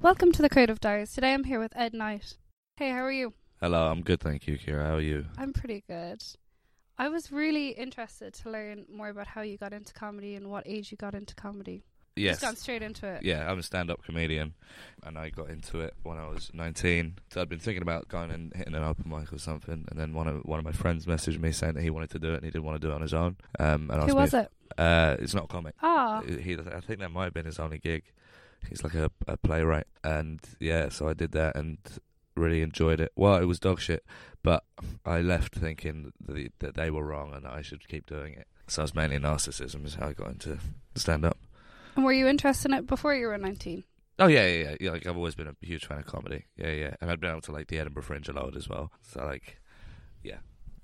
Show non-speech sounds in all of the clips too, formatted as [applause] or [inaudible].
Welcome to the Creative Diaries. Today I'm here with Ed Night. Hey, how are you? Hello, I'm good, thank you, Kira. How are you? I'm pretty good. I was really interested to learn more about how you got into comedy and what age you got into comedy. Yes. Just gone straight into it. Yeah, I'm a stand-up comedian, and I got into it when I was 19. So I'd been thinking about going and hitting an open mic or something, and then one of one of my friends messaged me saying that he wanted to do it and he didn't want to do it on his own. Um, and asked Who was me, it? Uh, it's not a comic. Ah, He, I think that might have been his only gig. He's like a, a playwright, and yeah, so I did that and really enjoyed it. Well, it was dog shit, but I left thinking that, that they were wrong and I should keep doing it. So it's mainly narcissism is how I got into stand up. and were you interested in it before you were 19? Oh yeah, yeah, yeah, yeah. Like I've always been a huge fan of comedy. Yeah, yeah, and I've been able to like the Edinburgh Fringe a lot as well. So like, yeah.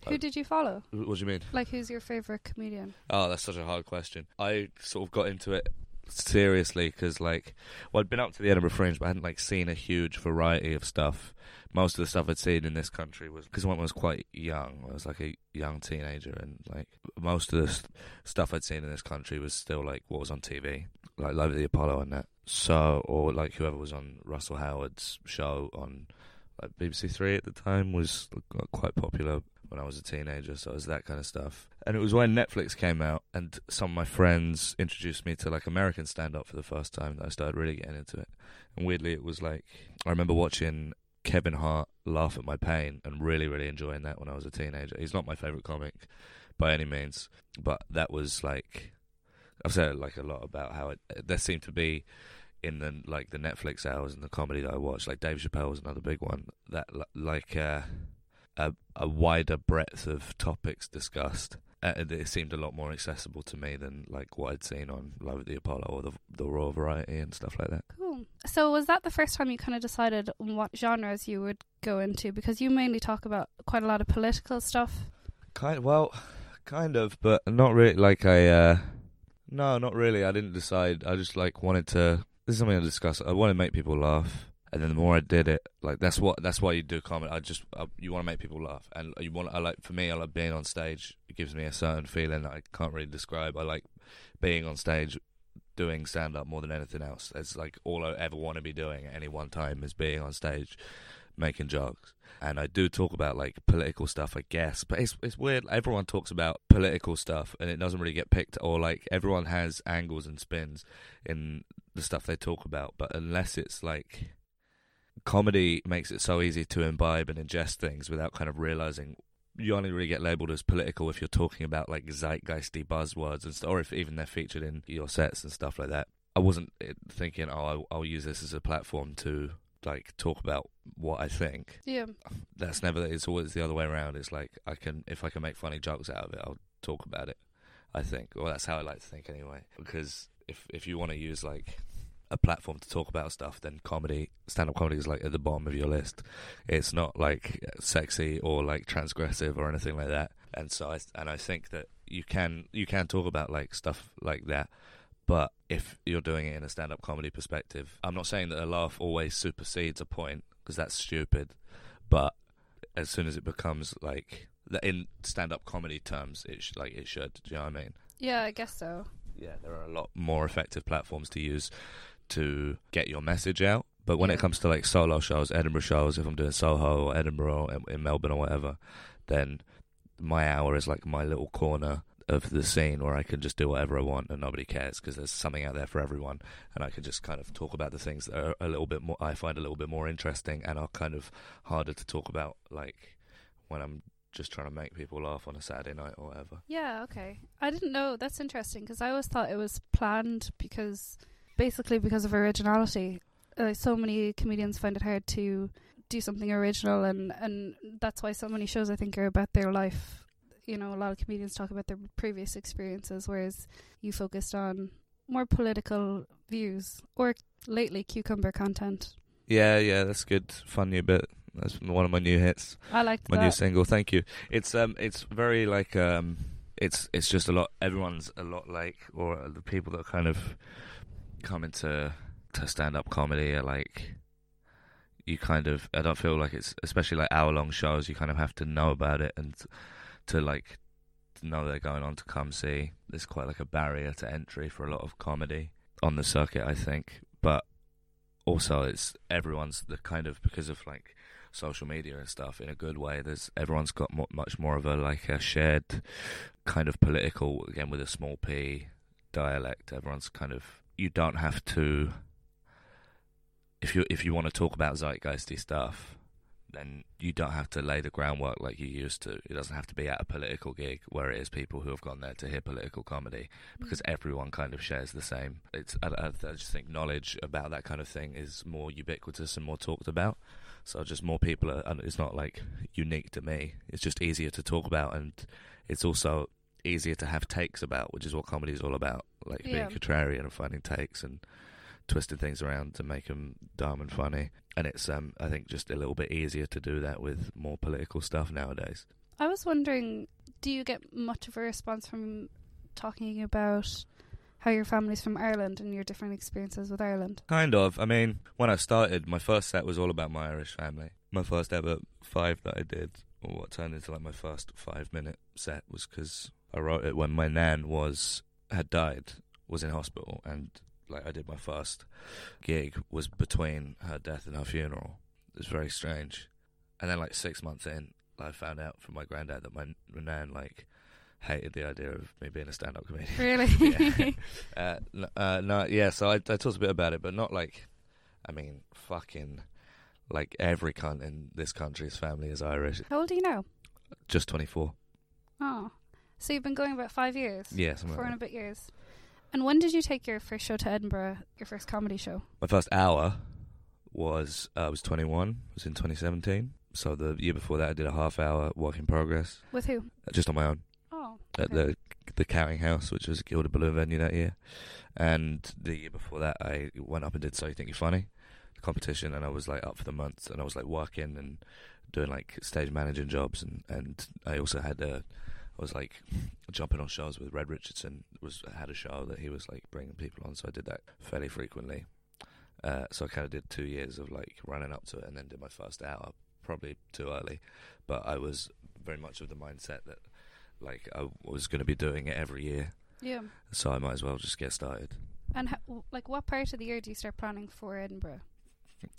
Who Oh. did you follow? What do you mean? Like, who's your favorite comedian? Oh, that's such a hard question. I sort of got into it seriously because, like, well, I'd been up to the Edinburgh Fringe, but I hadn't like seen a huge variety of stuff. Most of the stuff I'd seen in this country was because when I was quite young, I was like a young teenager, and like most of the st- stuff I'd seen in this country was still like what was on TV, like Live at the Apollo and that. So, or like whoever was on Russell Howard's show on like BBC Three at the time was quite popular when I was a teenager, so it was that kind of stuff. And it was when Netflix came out, and some of my friends introduced me to like American stand up for the first time that I started really getting into it. And weirdly, it was like I remember watching Kevin Hart laugh at my pain and really, really enjoying that when I was a teenager. He's not my favorite comic by any means, but that was like I've said like a lot about how it there seemed to be in the like the Netflix hours and the comedy that I watched. Like Dave Chappelle was another big one. That like uh, a a wider breadth of topics discussed. Uh, it seemed a lot more accessible to me than like what I'd seen on Live at the Apollo or the the Royal Variety and stuff like that. Cool. So, was that the first time you kind of decided what genres you would go into? Because you mainly talk about quite a lot of political stuff. Kind well, kind of, but not really. Like I, uh no, not really. I didn't decide. I just like wanted to. This is something I discuss. I want to make people laugh, and then the more I did it, like that's what that's why you do comedy. I just I, you want to make people laugh, and you want. I like for me, I like being on stage. It gives me a certain feeling I can't really describe. I like being on stage. Doing stand up more than anything else. It's like all I ever want to be doing at any one time is being on stage, making jokes and I do talk about like political stuff, I guess. But it's it's weird. Everyone talks about political stuff, and it doesn't really get picked. Or like everyone has angles and spins in the stuff they talk about, but unless it's like comedy makes it so easy to imbibe and ingest things without kind of realizing. You only really get labeled as political if you're talking about like zeitgeisty buzzwords and stuff, or if even they're featured in your sets and stuff like that. I wasn't eh, thinking, oh, I'll, I'll use this as a platform to like talk about what I think Yeah. that's never it's always the other way around it's like i can if i can make funny jokes out of it i'll talk about it i think well that's how i like to think anyway because if if you want to use like a platform to talk about stuff then comedy stand-up comedy is like at the bottom of your list it's not like sexy or like transgressive or anything like that and so i and i think that you can you can talk about like stuff like that but if you're doing it in a stand-up comedy perspective, I'm not saying that a laugh always supersedes a point because that's stupid. But as soon as it becomes like in stand-up comedy terms, it sh- like it should. Do you know what I mean? Yeah, I guess so. Yeah, there are a lot more effective platforms to use to get your message out. But when Yeah. it comes to like solo shows, Edinburgh shows, if I'm doing Soho or Edinburgh or in- Melbourne or whatever, then my hour is like my little corner of the scene where I can just do whatever I want and nobody cares because there's something out there for everyone, and I can just kind of talk about the things that are a little bit more I find a little bit more interesting and are kind of harder to talk about, like when I'm just trying to make people laugh on a Saturday night or whatever. Yeah, okay. I didn't know. That's interesting because I always thought it was planned because basically because of originality. Uh, so many comedians find it hard to do something original, and, and that's why so many shows I think are about their life. You know, a lot of comedians talk about their previous experiences, whereas you focused on more political views or lately cucumber content. Yeah, yeah, that's good. Fun new bit. That's one of my new hits. I like my that. new single. Thank you. It's um, it's very like um, it's it's just a lot. Everyone's a lot like, or the people that kind of come into to stand up comedy are like, you kind of. I don't feel like it's especially like hour long shows. You kind of have to know about it and to like to know they're going on to come see. There's quite like a barrier to entry for a lot of comedy on the circuit, I think. But also it's everyone's the kind of because of like social media and stuff in a good way. There's everyone's got much more of a like a shared kind of political again with a small p dialect. Everyone's kind of you don't have to if you if you want to talk about zeitgeisty stuff, then you don't have to lay the groundwork like you used to. It doesn't have to be at a political gig where it is people who have gone there to hear political comedy mm. because everyone kind of shares the same. It's I, I, I just think knowledge about that kind of thing is more ubiquitous and more talked about. So just more people are. And it's not like unique to me. It's just easier to talk about, and it's also easier to have takes about, which is what comedy is all about. Like Yeah. being contrarian and finding takes and twisting things around to make them dumb and funny. And it's um I think just a little bit easier to do that with more political stuff nowadays. I was wondering, do you get much of a response from talking about how your family's from Ireland and your different experiences with Ireland? Kind of. I mean, when I started, my first set was all about my Irish family. My first ever five that I did, what turned into like my first five minute set, was because I wrote it when my nan was had died, was in hospital, and like I did my first gig was between her death and her funeral. It was very strange. And then like six months in, I found out from my granddad that my, nan like hated the idea of me being a stand up comedian. Really? [laughs] [laughs] Uh, uh, no, yeah. So I, I talked a bit about it, but not like, I mean, fucking, like every cunt in this country's family is Irish. how old are you now? Just twenty four. Oh, so you've been going about five years. Yeah, something Four like and a bit years. And when did you take your first show to Edinburgh? Your first comedy show? My first hour was uh, I was twenty one. Was in twenty seventeen. So the year before that, I did a half hour work in progress, With who? uh, just on my own Oh, at okay. the the Counting House, which was a Gilded Balloon venue that year. And the year before that, I went up and did So You Think You're Funny, competition, and I was like up for the month, and I was like working and doing like stage managing jobs, and and I also had a. I was like jumping on shows with Red Richardson. Was had a show that he was like bringing people on, so I did that fairly frequently. Uh, so I kind of did two years of like running up to it, and then did my first hour. Probably too early, but I was very much of the mindset that like I was going to be doing it every year, yeah. so I might as well just get started. And like, what part of the year do you start planning for Edinburgh?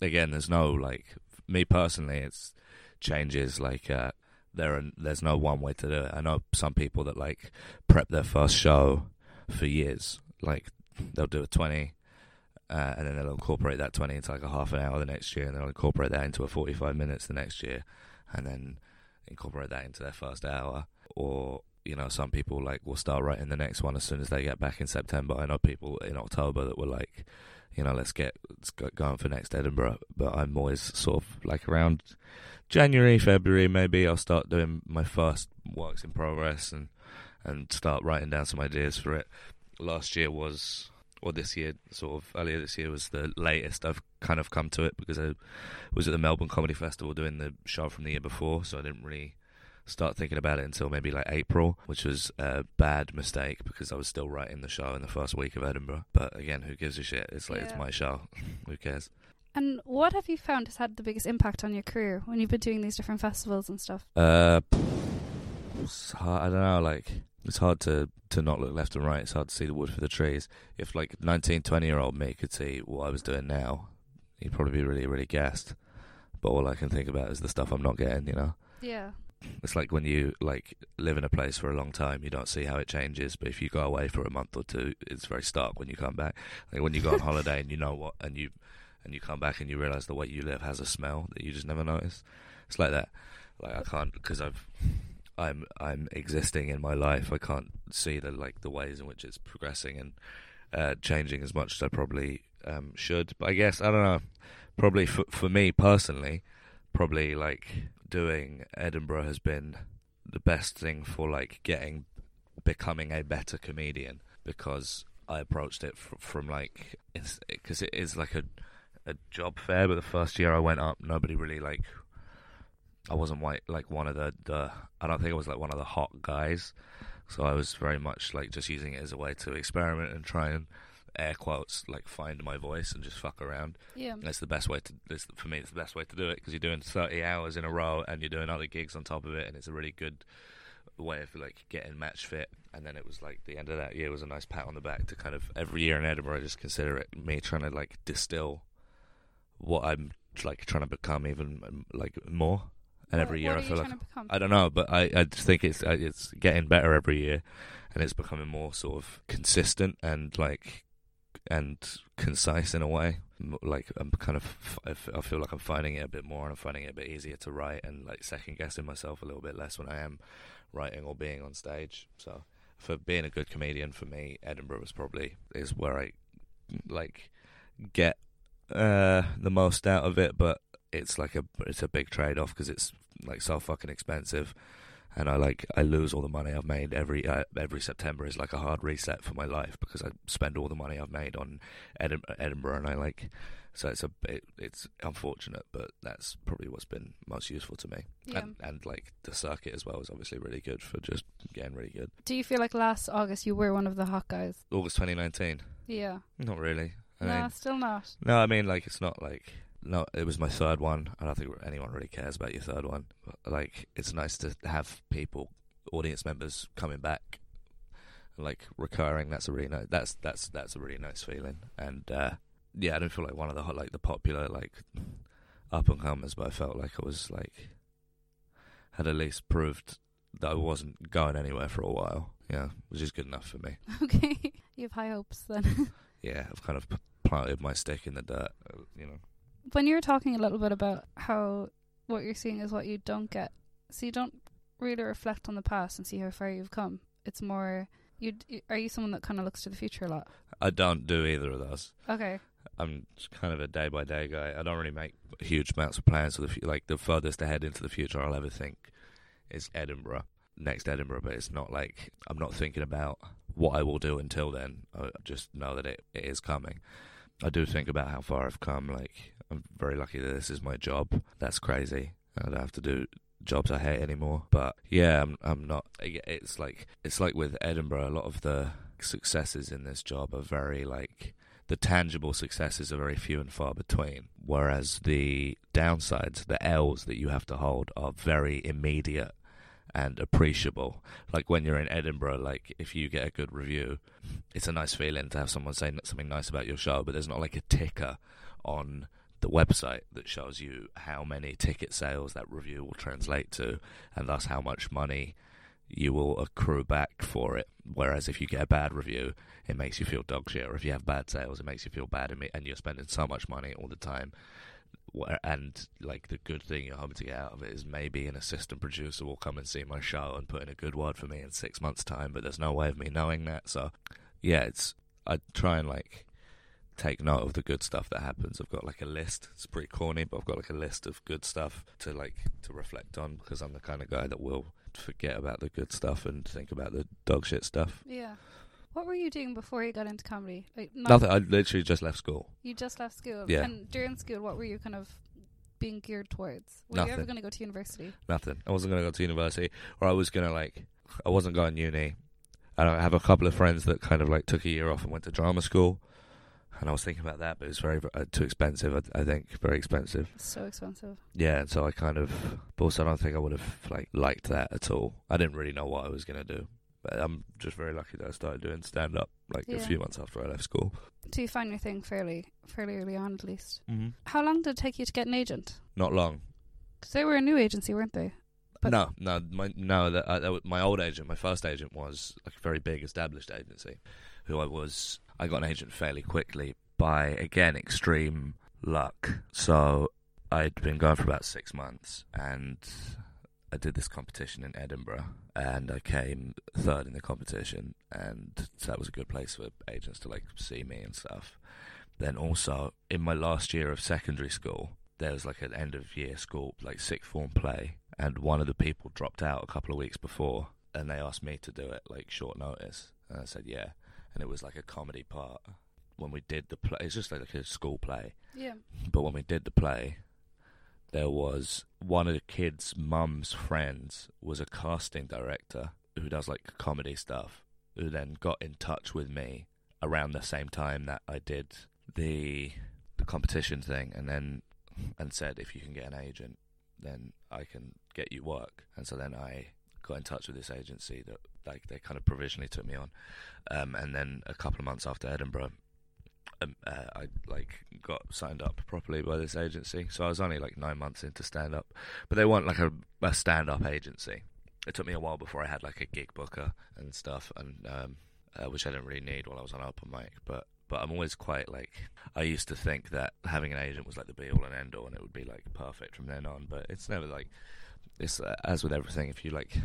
Again, there's no like me personally, it's changes. Like uh, there are there's no one way to do it. I know some people that like prep their first show for years. Like they'll do a twenty. Uh, and then they'll incorporate that 20 into like a half an hour the next year, and they'll incorporate that into a 45 minutes the next year, and then incorporate that into their first hour. Or, you know, some people like will start writing the next one as soon as they get back in September. I know people in October that were like, you know, let's get let's get going for next Edinburgh. But I'm always sort of like around January, February, maybe I'll start doing my first works in progress and and start writing down some ideas for it. Last year was, or this year, sort of earlier this year was the latest I've kind of come to it because I was at the Melbourne Comedy Festival doing the show from the year before, so I didn't really start thinking about it until maybe like April, which was a bad mistake because I was still writing the show in the first week of Edinburgh. But again, who gives a shit? It's like it's my show. [laughs] who cares? And what have you found has had the biggest impact on your career when you've been doing these different festivals and stuff? Uh, I don't know. Like it's hard to to not look left and right. It's hard to see the wood for the trees. If like 19, 20 year old me could see what I was doing now, he'd probably be really, really gassed. But all I can think about is the stuff I'm not getting. You know, Yeah. It's like when you like live in a place for a long time, you don't see how it changes. But if you go away for a month or two, it's very stark when you come back. Like when you go on holiday and you know what, and you and you come back and you realize the way you live has a smell that you just never noticed. It's like that. Like I can't because I've I'm I'm existing in my life. I can't see the like the ways in which it's progressing and uh, changing as much as I probably um, should. But I guess I don't know. Probably for for me personally, probably like doing Edinburgh has been the best thing for like getting becoming a better comedian because I approached it fr- from like because it is like a a job fair. But the first year I went up, nobody really like. I wasn't white like one of the, the I don't think I was like one of the hot guys, so I was very much like just using it as a way to experiment and try and air quotes like find my voice and just fuck around. Yeah. That's the best way to. It's, for me, it's the best way to do it because you're doing 30 hours in a row and you're doing other gigs on top of it, and it's a really good way of like getting match fit. And then it was like the end of that year was a nice pat on the back to kind of every year in Edinburgh. I just consider it me trying to like distill what I'm like trying to become even um, like more. And What- every year I feel like? I don't know, but I, I just think it's uh, it's getting better every year, and it's becoming more sort of consistent and like and concise in a way. Like I'm kind of I feel like I'm finding it a bit more, and I'm finding it a bit easier to write, and like second guessing myself a little bit less when I am writing or being on stage. So for being a good comedian, for me, Edinburgh was probably is where I like get uh the most out of it, but it's like a it's a big trade off because it's like so fucking expensive, and I like I lose all the money I've made every uh, every September is like a hard reset for my life because I spend all the money I've made on Edin- Edinburgh, and I like so it's a it, it's unfortunate, but that's probably what's been most useful to me, Yeah. and and like the circuit as well is obviously really good for just getting really good. Do you feel like last August you were one of the hot guys? August 2019, Yeah. not really. I no, mean, still not. no, I mean like it's not like no, it was my third one. I don't think anyone really cares about your third one. But, like it's nice to have people, audience members coming back, like recurring. That's a really nice. That's that's that's a really nice feeling. And uh yeah, I don't feel like one of the hot, like the popular like up and comers, but I felt like I was like had at least proved that I wasn't going anywhere for a while. Yeah, which is good enough for me. [laughs] Okay. you have high hopes then. [laughs] Yeah, I've kind of planted my stick in the dirt. uh, You know. When you were talking a little bit about how what you're seeing is what you don't get, so you don't really reflect on the past and see how far you've come. It's more you. Are you someone that kind of looks to the future a lot? I don't do either of those. Okay. I'm kind of a day by day guy. I don't really make huge amounts of plans for the fu- like the furthest ahead into the future I'll ever think is Edinburgh, next Edinburgh. But it's not like I'm not thinking about what I will do until then. I just know that it, it is coming. I do think about how far I've come. Like I'm very lucky that this is my job. That's crazy. I don't have to do jobs I hate anymore. But yeah, I'm I'm not. It's like it's like with Edinburgh. A lot of the successes in this job are very like the tangible successes are very few and far between, whereas the downsides, the L's that you have to hold, are very immediate and appreciable. Like when you're in Edinburgh, like if you get a good review, it's a nice feeling to have someone say something nice about your show, but there's not like a ticker on the website that shows you how many ticket sales that review will translate to, and thus how much money you will accrue back for it. Whereas if you get a bad review, it makes you feel dog shit, or if you have bad sales, it makes you feel bad, and you're spending so much money all the time. And like the good thing you're hoping to get out of it is maybe an assistant producer will come and see my show and put in a good word for me in six months' time. But there's no way of me knowing that. So yeah, it's I try and like take note of the good stuff that happens. I've got like a list. It's pretty corny, but I've got like a list of good stuff to like to reflect on because I'm the kind of guy that will forget about the good stuff and think about the dog shit stuff. Yeah. What were you doing before you got into comedy? Like not, Nothing. I literally just left school. You just left school. Yeah. And during school, what were you kind of being geared towards? Were you ever going to go to university? Nothing. I wasn't going to go to university, or I was going to like, I wasn't going uni. And I have a couple of friends that kind of like took a year off and went to drama school, and I was thinking about that, but it was very uh, too expensive. I, I think very expensive. So expensive. Yeah, and so I kind of, but also I don't think I would have like liked that at all. I didn't really know what I was going to do, but I'm just very lucky that I started doing stand up like a few months after I left school. So you found your thing fairly, fairly early on, at least. Mm-hmm. How long did it take you to get an agent? Not long. Because they were a new agency, weren't they? But- no, no, my no. That, uh, that my old agent, my first agent, was like a very big established agency. Who I was, I got an agent fairly quickly by again extreme luck. So I'd been going for about six months, and I did this competition in Edinburgh, and I came third in the competition, and so that was a good place for agents to like see me and stuff. Then also in my last year of secondary school, there was like an end of year school like sixth form play, and one of the people dropped out a couple of weeks before, and they asked me to do it like short notice, and I said yeah, and it was like a comedy part. When we did the play, it's just like a school play, Yeah. but when we did the play, there was one of the kids' mum's friends was a casting director who does like comedy stuff, who then got in touch with me around the same time that I did the the competition thing, and then and said if you can get an agent, then I can get you work. And so then I got in touch with this agency that like they kind of provisionally took me on, um, and then a couple of months after Edinburgh, um, uh, I like got signed up properly by this agency. So I was only like nine months into stand up, but they weren't like a, a stand up agency. It took me a while before I had like a gig booker and stuff, and um, uh, which I didn't really need while I was on open mic. But but I'm always quite like I used to think that having an agent was like the be all and end all, and it would be like perfect from then on. But it's never like it's uh, as with everything. If you like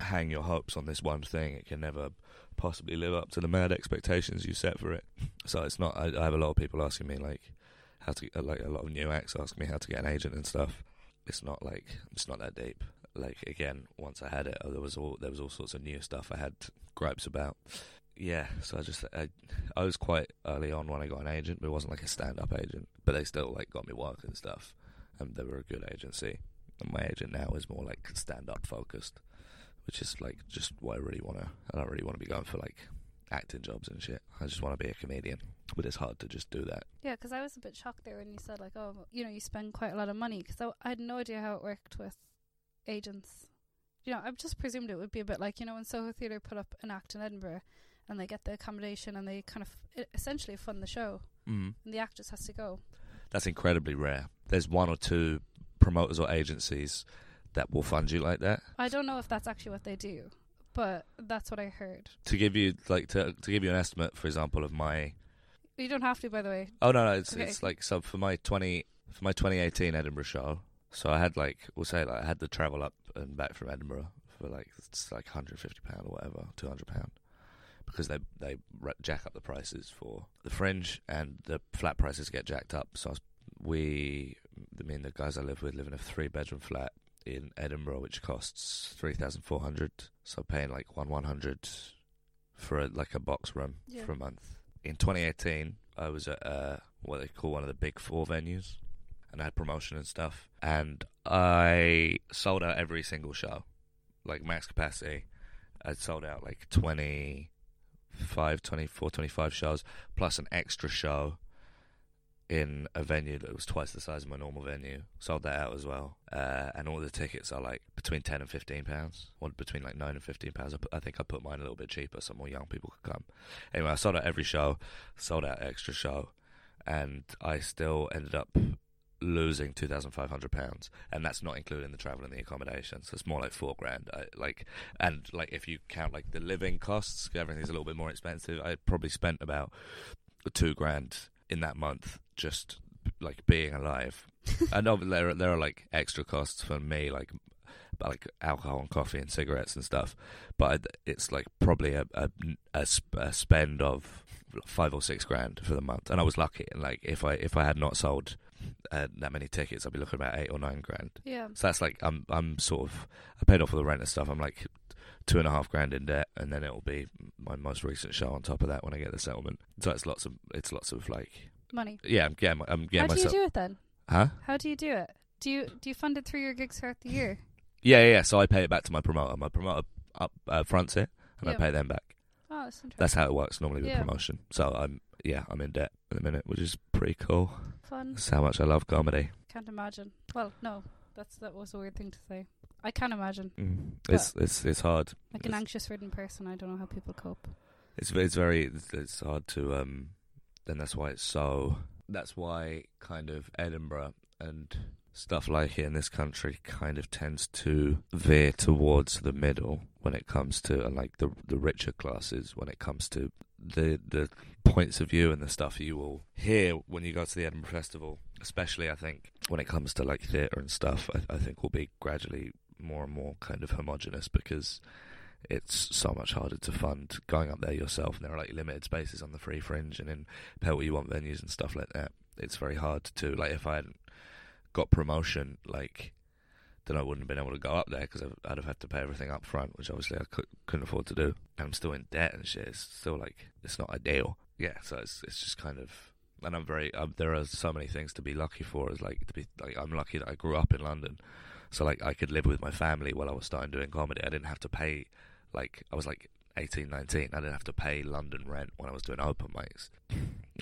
hang your hopes on this one thing, it can never possibly live up to the mad expectations you set for it. [laughs] So it's not. I, I have a lot of people asking me like how to uh, like a lot of new acts asking me how to get an agent and stuff. It's not like it's not that deep. Like again, once I had it, there was all there was all sorts of new stuff I had gripes about. Yeah, so I just I, I was quite early on when I got an agent, but it wasn't like a stand up agent. But they still like got me work and stuff, and they were a good agency. And my agent now is more like stand up focused, which is like just what I really want to. I don't really want to be going for like acting jobs and shit. I just want to be a comedian, but it's hard to just do that. Yeah, because I was a bit shocked there when you said like, oh, you know, you spend quite a lot of money. Because I, I had no idea how it worked with agents. You know, I've just presumed it would be a bit like you know when Soho Theatre put up an act in Edinburgh, and they get the accommodation and they kind of essentially fund the show, Mm. and the act just has to go. That's incredibly rare. There's one or two promoters or agencies that will fund you like that. I don't know if that's actually what they do, but that's what I heard. To give you like to to give you an estimate, for example, of my You don't have to, by the way. oh no no it's Okay. it's like so for my twenty for my 2018 Edinburgh show. So I had like we'll say like I had to travel up and back from Edinburgh for like it's like 150 pound or whatever, 200 pound. Because they they jack up the prices for the fringe and the flat prices get jacked up. So I was, we, I mean, the guys I live with live in a three bedroom flat in Edinburgh, which costs three thousand four hundred. So paying like one one hundred for a, like a box room Yeah. for a month. In 2018, I was at uh, what they call one of the big four venues, and I had promotion and stuff, and I sold out every single show, like max capacity. I sold out like 25, 24, 25 shows, plus an extra show in a venue that was twice the size of my normal venue. Sold that out as well, uh, and all the tickets are like between ten and fifteen pounds, or between like nine and fifteen pounds. I, put, I think I put mine a little bit cheaper so more young people could come. Anyway, I sold out every show, sold out extra show, and I still ended up losing two thousand five hundred pounds, and that's not including the travel and the accommodation. So it's more like four grand. I, like, and like if you count like the living costs, everything's a little bit more expensive. I probably spent about two grand in that month just like being alive. [laughs] and there are, there are like extra costs for me, like like alcohol and coffee and cigarettes and stuff, but it's like probably a, a, a a spend of five or six grand for the month, and I was lucky. And like if I if I had not sold uh, that many tickets, I'd be looking about eight or nine grand. Yeah. So that's like I'm I'm sort of I paid off all the rent and stuff. I'm like two and a half grand in debt, and then it'll be my most recent show on top of that when I get the settlement. So it's lots of it's lots of like Money. yeah I'm getting I'm getting How do you do it then? huh How do you do it? Do you do you fund it through your gigs throughout the year? [laughs] yeah yeah. yeah. So I pay it back to my promoter. My promoter up uh, fronts it, and Yeah. I pay them back. Oh, that's interesting. That's how it works normally with Yeah. promotion. So I'm yeah I'm in debt at the minute, which is pretty cool. fun. That's how much I love comedy. Can't imagine. Well, no, that's that was a weird thing to say. I can't imagine. Mm. It's it's it's hard. Like an It's- anxious-ridden person, I don't know how people cope. It's it's very it's, it's hard to um, and that's why it's so. That's why kind of Edinburgh and stuff like it in this country kind of tends to veer towards the middle when it comes to like the the richer classes when it comes to the the points of view and the stuff you will hear when you go to the Edinburgh Festival. Especially, I think when it comes to like theatre and stuff, I, I think will be gradually more and more kind of homogenous because it's so much harder to fund going up there yourself. And there are like limited spaces on the free fringe and in pay what you want venues and stuff like that. It's very hard to like if I hadn't got promotion, like then I wouldn't have been able to go up there because I'd have had to pay everything up front, which obviously I could, couldn't afford to do. And I'm still in debt and shit. It's still like it's not ideal. Yeah, so it's it's just kind of. And I'm very. Um, there are so many things to be lucky for. Is like to be like I'm lucky that I grew up in London, so like I could live with my family while I was starting doing comedy. I didn't have to pay like I was like 18, 19. I didn't have to pay London rent when I was doing open mics.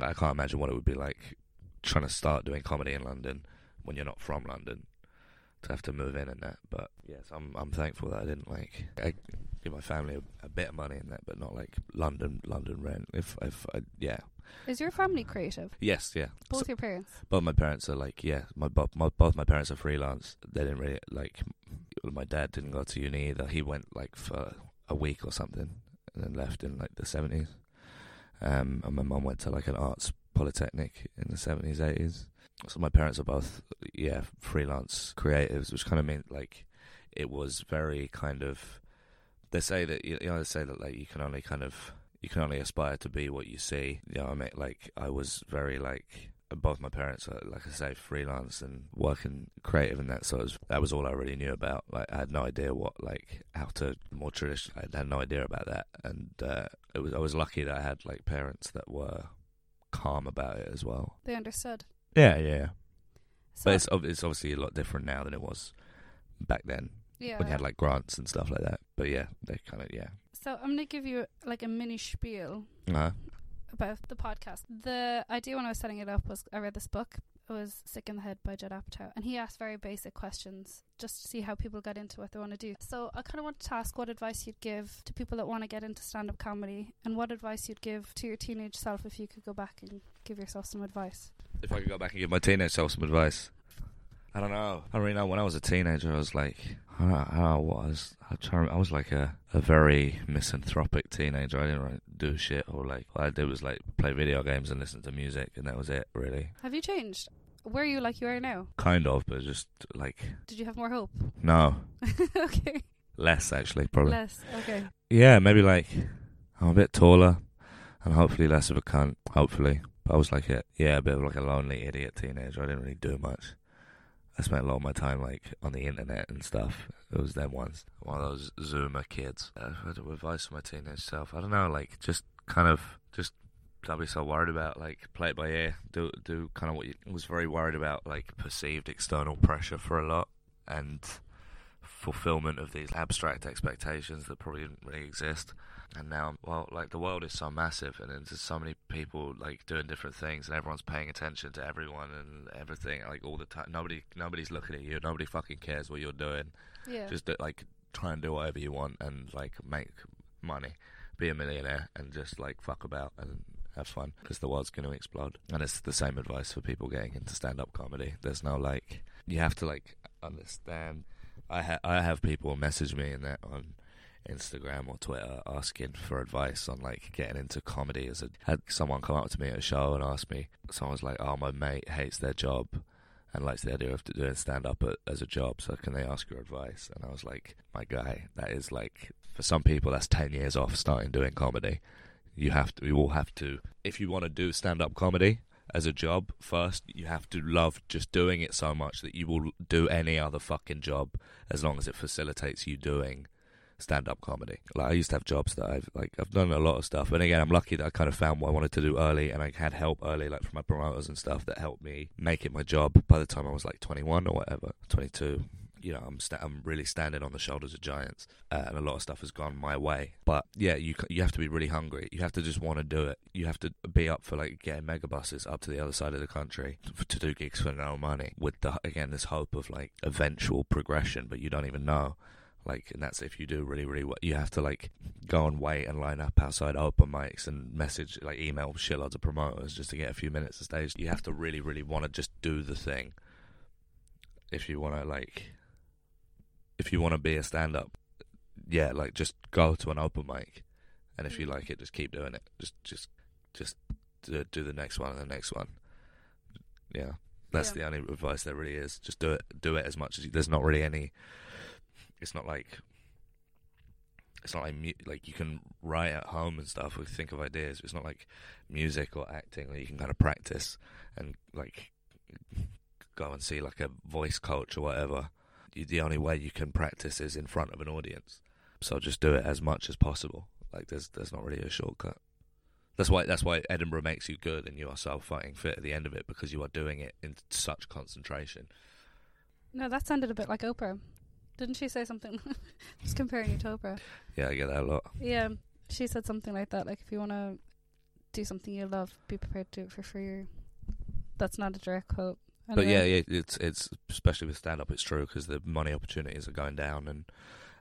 I can't imagine what it would be like trying to start doing comedy in London when you're not from London. To have to move in and that. But yes, I'm I'm thankful that I didn't like I give my family a, a bit of money in that, but not like London London rent. If if I, yeah, Is your family creative? yes, yeah. Both So- your parents. both my parents are like yeah. My, my both my parents are freelance. They didn't really like. My dad didn't go to uni either. He went like for a week or something, and then left in like the seventies. Um, and my mum went to like an arts polytechnic in the seventies, eighties. So my parents are both yeah freelance creatives, which kind of meant like it was very kind of. They say that you know they say that like you can only kind of you can only aspire to be what you see. You know, I mean, like I was very like both my parents are like I say freelance and working creative and that. So was, that was all I really knew about. Like I had no idea what like how to more traditional. I had no idea about that, and uh, it was I was lucky that I had like parents that were calm about it as well. They understood. Yeah, yeah. So, But it's ob- it's obviously a lot different now than it was back then yeah. when you had like grants and stuff like that. But yeah, they kind of yeah. so I'm gonna give you like a mini spiel Uh, about the podcast. The idea when I was setting it up was I read this book. It was Sick in the Head by Judd Apatow, and he asked very basic questions just to see how people get into what they want to do. So I kind of wanted to ask what advice you'd give to people that want to get into stand-up comedy, and what advice you'd give to your teenage self if you could go back and give yourself some advice. if I could go back and give my teenage self some advice, I don't know. I don't really know. When I was a teenager, I was like, I don't know, I don't know what I was. I, try, I was like a, a very misanthropic teenager. I didn't really do shit, or like all I did was like play video games and listen to music, and that was it, really. Have you changed? Where are you like you are now? Kind of, but just like Did you have more hope? no, [laughs] okay. less actually, probably. Less. Okay. Yeah, maybe like I'm a bit taller and hopefully less of a cunt. Hopefully, but I was like a yeah, a bit of like a lonely idiot teenager. I didn't really do much. I spent a lot of my time like on the internet and stuff. It was them ones, one of those Zoomer kids. Uh, I had advice for my teenage self, I don't know, like just kind of just don't be so worried about like play it by ear. Do do kind of what you was very worried about like perceived external pressure for a lot and fulfillment of these abstract expectations that probably didn't really exist. And now, well, like the world is so massive, and there's so many people like doing different things, and everyone's paying attention to everyone and everything, like all the time. Nobody, nobody's looking at you. Nobody fucking cares what you're doing. Yeah. Just do, like try and do whatever you want, and like make money, be a millionaire, and just like fuck about and have fun, because the world's going to explode. And it's the same advice for people getting into stand-up comedy. There's no like, you have to like understand. I ha- I have people message me and that on Instagram or Twitter asking for advice on like getting into comedy. As a had someone come up to me at a show and ask me, someone was like, "Oh, my mate hates their job and likes the idea of doing stand up as a job. So can they ask your advice?" And I was like, "My guy, that is like for some people that's ten years off starting doing comedy. You have to. You all have to. If you want to do stand up comedy." As a job, first you have to love just doing it so much that you will do any other fucking job as long as it facilitates you doing stand up comedy. Like I used to have jobs that I've like I've done a lot of stuff. And again I'm lucky that I kind of found what I wanted to do early and I had help early like from my promoters and stuff that helped me make it my job by the time I was like 21 or whatever, 22. You know, I'm sta- I'm really standing on the shoulders of giants, uh, and a lot of stuff has gone my way. But yeah, you you have to be really hungry. You have to just want to do it. You have to be up for like getting mega buses up to the other side of the country to do gigs for no money. With the again this hope of like eventual progression, but you don't even know like and that's if you do really really well you have to like go and wait and line up outside open mics and message like email shitloads of promoters just to get a few minutes of stage you have to really really want to just do the thing if you want to like if you want to be a stand up yeah like just go to an open mic and if you like it just keep doing it just just just do, do the next one and the next one yeah that's Yeah. the only advice there really is just do it do it as much as you, there's not really any it's not like it's not like mu- like you can write at home and stuff or think of ideas. It's not like music or acting where you can kind of practice and like go and see like a voice coach or whatever. The only way you can practice is in front of an audience. So just do it as much as possible. Like there's there's not really a shortcut. That's why that's why Edinburgh makes you good and you are so fighting fit at the end of it because you are doing it in such concentration. No, that sounded a bit like Oprah. Didn't she say something? [laughs] Just comparing you to Oprah. Yeah, I get that a lot. Yeah, she said something like that. Like, if you want to do something you love, be prepared to do it for free. Or, that's not a direct quote. But yeah, yeah, it's it's especially with stand up, it's true because the money opportunities are going down, and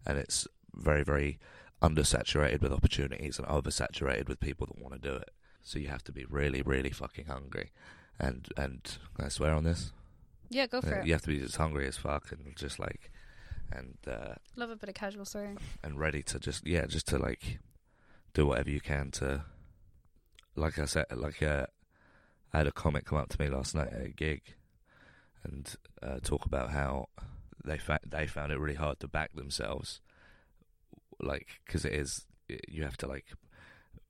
and it's very very undersaturated with opportunities and oversaturated with people that want to do it. So you have to be really really fucking hungry, and and can I swear on this? yeah, go for Uh, it. you have to be as hungry as fuck and just like and uh, Love a bit of casual swearing. and ready to just yeah just to like do whatever you can to like I said like uh, I had a comic come up to me last night at a gig and uh, talk about how they fa- they found it really hard to back themselves like because it is you have to like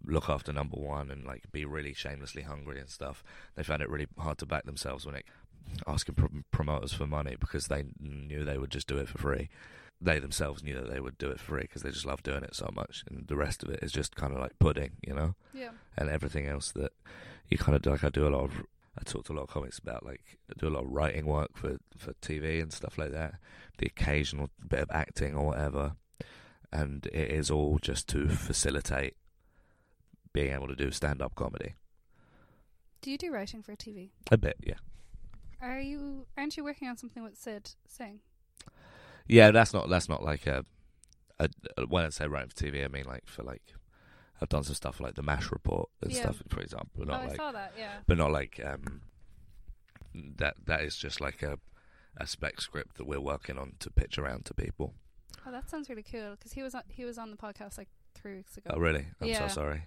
look after number one and like be really shamelessly hungry and stuff they found it really hard to back themselves when it asking prom- promoters for money because they knew they would just do it for free they themselves knew that they would do it for free because they just love doing it so much, and the rest of it is just kind of like pudding, you know. Yeah. And everything else that you kind of like I do a lot of, I talk to a lot of comics about like I do a lot of writing work for for TV and stuff like that, the occasional bit of acting or whatever, and it is all just to facilitate being able to do stand up comedy Do you do writing for TV? a bit, yeah. Are you? Aren't you working on something with Sid Singh? Yeah, that's not that's not like a, a, a when I say writing for TV, I mean like for like I've done some stuff like the Mash Report and Yeah. stuff, for example. But oh, not I like, saw that. Yeah. but not like um, that. That is just like a a spec script that we're working on to pitch around to people. Oh, that sounds really cool because he was on, he was on the podcast like three weeks ago. Oh, really? I'm Yeah. so sorry.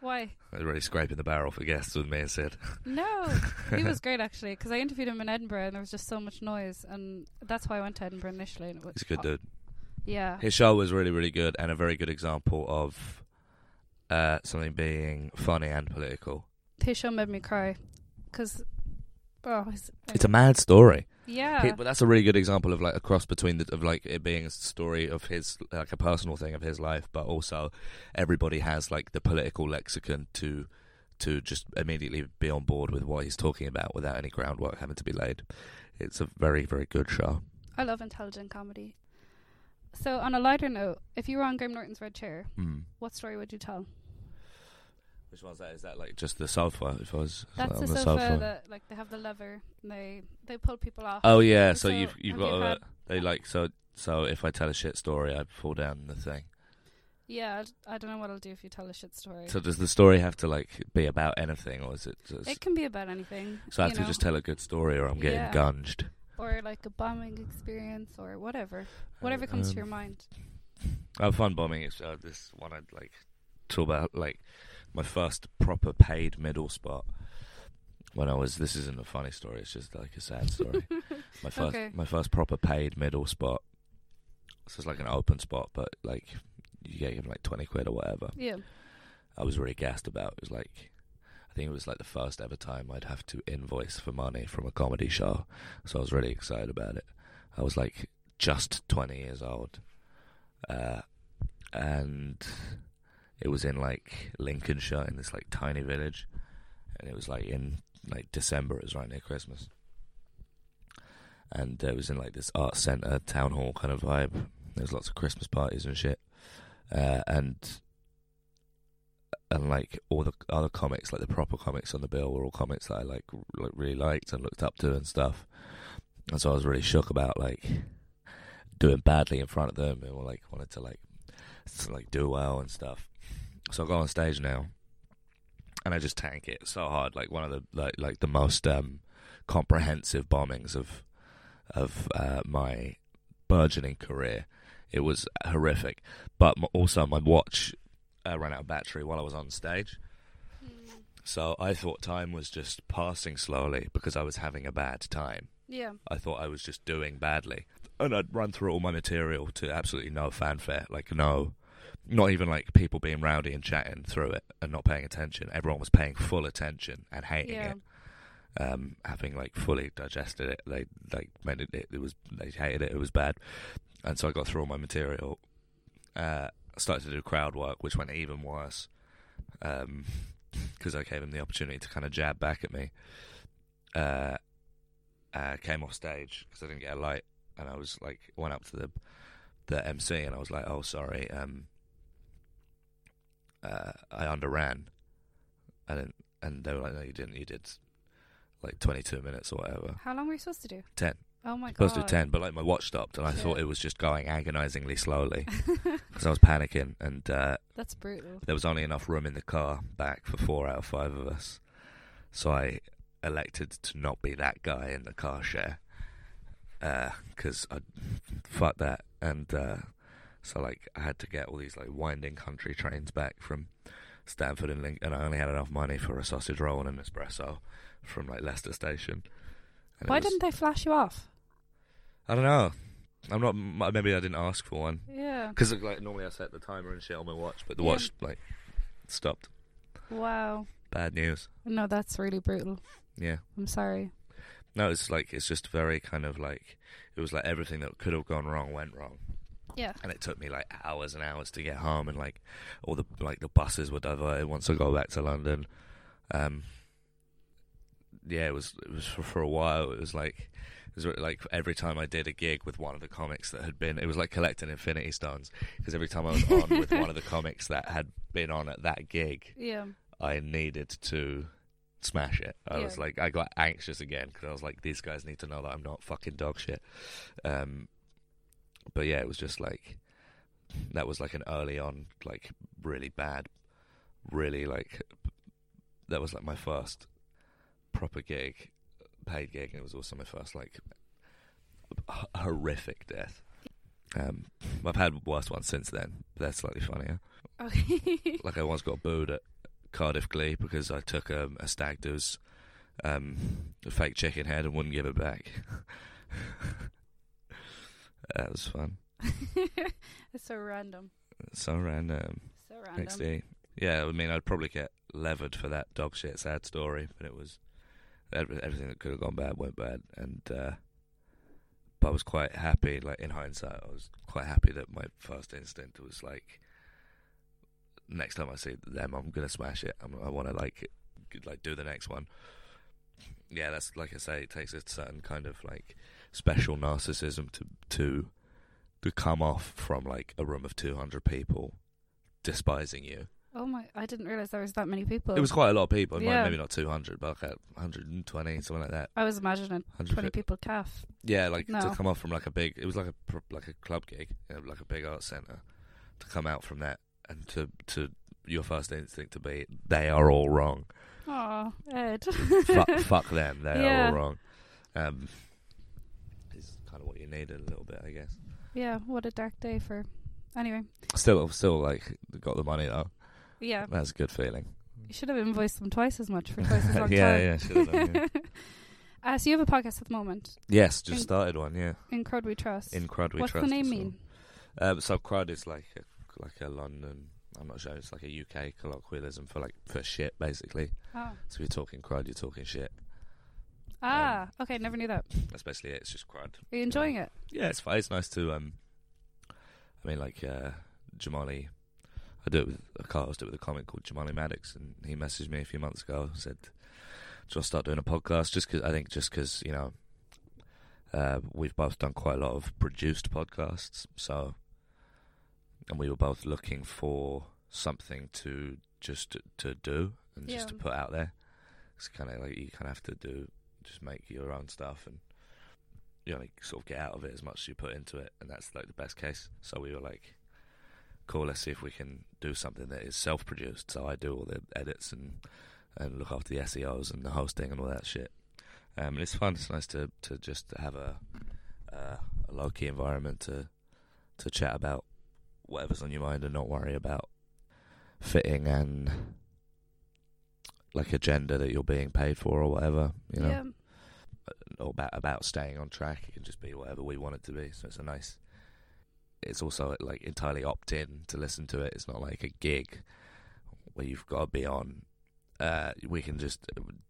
Why? I'm really scraping the barrel for guests with me and Sid. No, [laughs] he was great actually because I interviewed him in Edinburgh and there was just so much noise and that's why I went to Edinburgh initially. And it was, He's a good dude. Yeah. His show was really, really good and a very good example of uh, something being funny and political. His show made me cry because oh, he's, It's a mad story. yeah. But that's a really good example of like a cross between the of like it being a story of his like a personal thing of his life, but also everybody has like the political lexicon to to just immediately be on board with what he's talking about without any groundwork having to be laid. It's a very very good show. I love intelligent comedy. So on a lighter note, if you were on Graham Norton's Red Chair, Mm. what story would you tell? Which one's that? Is that like just the sofa? If I was That's on the the sofa, that like they have the lever and they they pull people off. Oh yeah, so, So, you've you've got you to, had- they like so so if I tell a shit story, I fall down the thing. Yeah, I'd- don't know what I'll do if you tell a shit story. So does the story have to like be about anything, or is it just? it can be about anything. so I have you to know, just tell a good story, or I'm getting Yeah. gunged. Or like a bombing experience or whatever, whatever comes to Um, your mind. I have fun bombing. Uh, this one I'd like talk about like my first proper paid middle spot when I was. This isn't a funny story. It's just like a sad story. [laughs] my first Okay. my first proper paid middle spot. So it's like an open spot, but like you get given like twenty quid or whatever. Yeah. I was really gassed about. It was like I think it was like the first ever time I'd have to invoice for money from a comedy show. So I was really excited about it. I was like just twenty years old. Uh and it was in like Lincolnshire in this like tiny village and it was like in like December, it was right near Christmas. And it was in like this art centre, town hall kind of vibe. There was lots of Christmas parties and shit. Uh, and and like all the other comics, like the proper comics on the bill, were all comics that I like, like really liked and looked up to and stuff. And so I was really shook about like doing badly in front of them, and like wanted to like s- like do well and stuff. So I go on stage now, and I just tank it so hard, like one of the like like the most um, comprehensive bombings of of uh, my burgeoning career. It was horrific, but also my watch uh, ran out of battery while I was on stage. So I thought time was just passing slowly because I was having a bad time. Yeah. I thought I was just doing badly. And I'd run through all my material to absolutely no fanfare. Like, no, not even like people being rowdy and chatting through it and not paying attention. Everyone was paying full attention and hating Yeah. it. Um, having like fully digested it, they like made it, it. It was they hated it. It was bad, and so I got through all my material. Uh, started to do crowd work, which went even worse. Um, [laughs] because I gave him the opportunity to kind of jab back at me. Uh, uh, came off stage because I didn't get a light, and I was like, went up to the the MC, and I was like, "Oh, sorry, um, uh, I underran," and then, and they were like, "No, you didn't. You did like 22 minutes or whatever. How long were you supposed to do? 10. Oh my Supposed to god. do 10, but like my watch stopped and I thought it was just going agonizingly slowly [laughs] because I was panicking and uh, That's brutal. there was only enough room in the car back for four out of five of us. So I elected to not be that guy in the car share because I [laughs] fuck that. And uh, so like I had to get all these like winding country trains back from Stamford and Lincoln. And I only had enough money for a sausage roll and an espresso from like Leicester Station. And Why was- didn't they flash you off? I don't know. I'm not. Maybe I didn't ask for one Yeah. because like normally I set the timer and shit on my watch, but the Yeah. watch like stopped. Wow. Bad news. No, that's really brutal. Yeah. I'm sorry. No, it's like it's just very kind of like it was like everything that could have gone wrong went wrong, Yeah. and it took me like hours and hours to get home, and like all the like the buses were diverted once I got back to London. Um, yeah, it was it was for, for a while. It was like was like every time I did a gig with one of the comics that had been, it was like collecting Infinity Stones because every time I was on with one of the [laughs] comics that had been on at that gig, Yeah. I needed to smash it. I was like, I got anxious again because I was like, these guys need to know that I'm not fucking dog shit. Um, but yeah, it was just like that was like an early on, like really bad, really like that was like my first proper gig, paid gig, and it was also my first like h- horrific death. Um, I've had worse ones since then. But they're slightly funnier Okay. like I once got booed at Cardiff Glee because I took um, a stag do's um, fake chicken head and wouldn't give it back. [laughs] that was fun. [laughs] it's so random. So random. So random. XD. Yeah, I mean, I'd probably get levered for that dog shit sad story, but it was everything that could have gone bad went bad, and uh, but I was quite happy. Like in hindsight, I was quite happy that my first instinct was like, next time I see them, I'm gonna smash it. I'm, I want to like like do the next one. Yeah, that's like I say, it takes a certain kind of like special narcissism to to to come off from like a room of 200 people despising you. Oh my! I didn't realize there was that many people. It was quite a lot of people. Yeah. Maybe not 200, but like 120, something like that. I was imagining 150. twenty people calf. Yeah, like No. to come off from like a big. It was like a like a club gig, you know, like a big art center. To come out from that and to to your first instinct to be they are all wrong. Oh, Ed. fuck, [laughs] fuck them. They are all wrong. Um, is kind of what you needed a little bit, I guess. Yeah. What a dark day for. Anyway. Still, still like got the money though. Yeah. That's a good feeling. You should have invoiced them twice as much for twice as long yeah, time. yeah, should have done. Yeah. [laughs] uh, so you have a podcast at the moment yes, just In- started one. Yeah, in Crud We Trust. in Crud we trust. What's the name mean? Um, so crud is like a, like a London. I'm not sure. It's like a UK colloquialism for like for shit, basically. Oh. So if you're talking crud, you're talking shit. Ah, okay, never knew that. That's basically it. It's just crud. Are you enjoying it? Yeah, it's fine. It's nice to um. I mean, like uh, Jamali. I do it with a co-host it with a comic called Jamali Maddix, and he messaged me a few months ago. Said, "Do to start doing a podcast?" Just because I think just because you know. Uh, we've both done quite a lot of produced podcasts, so and we were both looking for something to just to, to do and just to put out there. It's kind of like you kind of have to do just make your own stuff and you know like sort of get out of it as much as you put into it, and that's like the best case. So we were like, cool, let's see if we can do something that is self-produced. So I do all the edits and and look after the SEOs and the hosting and all that shit. Um, and it's fun. It's nice to to just have a uh, a low key environment to to chat about whatever's on your mind and not worry about fitting and like agenda that you're being paid for or whatever. You know, Yeah. or about about staying on track. It can just be whatever we want it to be. So it's a nice. It's also like entirely opt in to listen to it. It's not like a gig where you've got to be on. Uh, we can just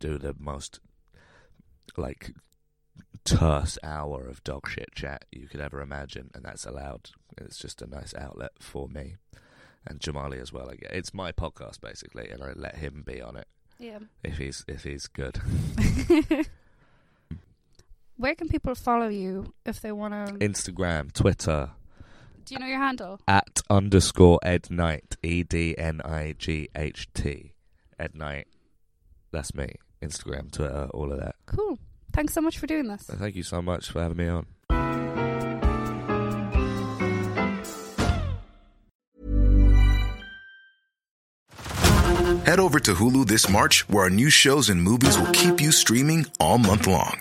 do the most like terse hour of dog shit chat you could ever imagine, and that's allowed. It's just a nice outlet for me and Jamali as well. I. It's my podcast basically, and I let him be on it Yeah. if he's if he's good. [laughs] Where can people follow you if they want to? Instagram, Twitter, Do you know your handle? at underscore Ed Night, E D N I G H T, Ed Night. That's me. Instagram, Twitter, all of that. Cool. Thanks so much for doing this. Thank you so much for having me on. Head over to Hulu this March, where our new shows and movies will keep you streaming all month long.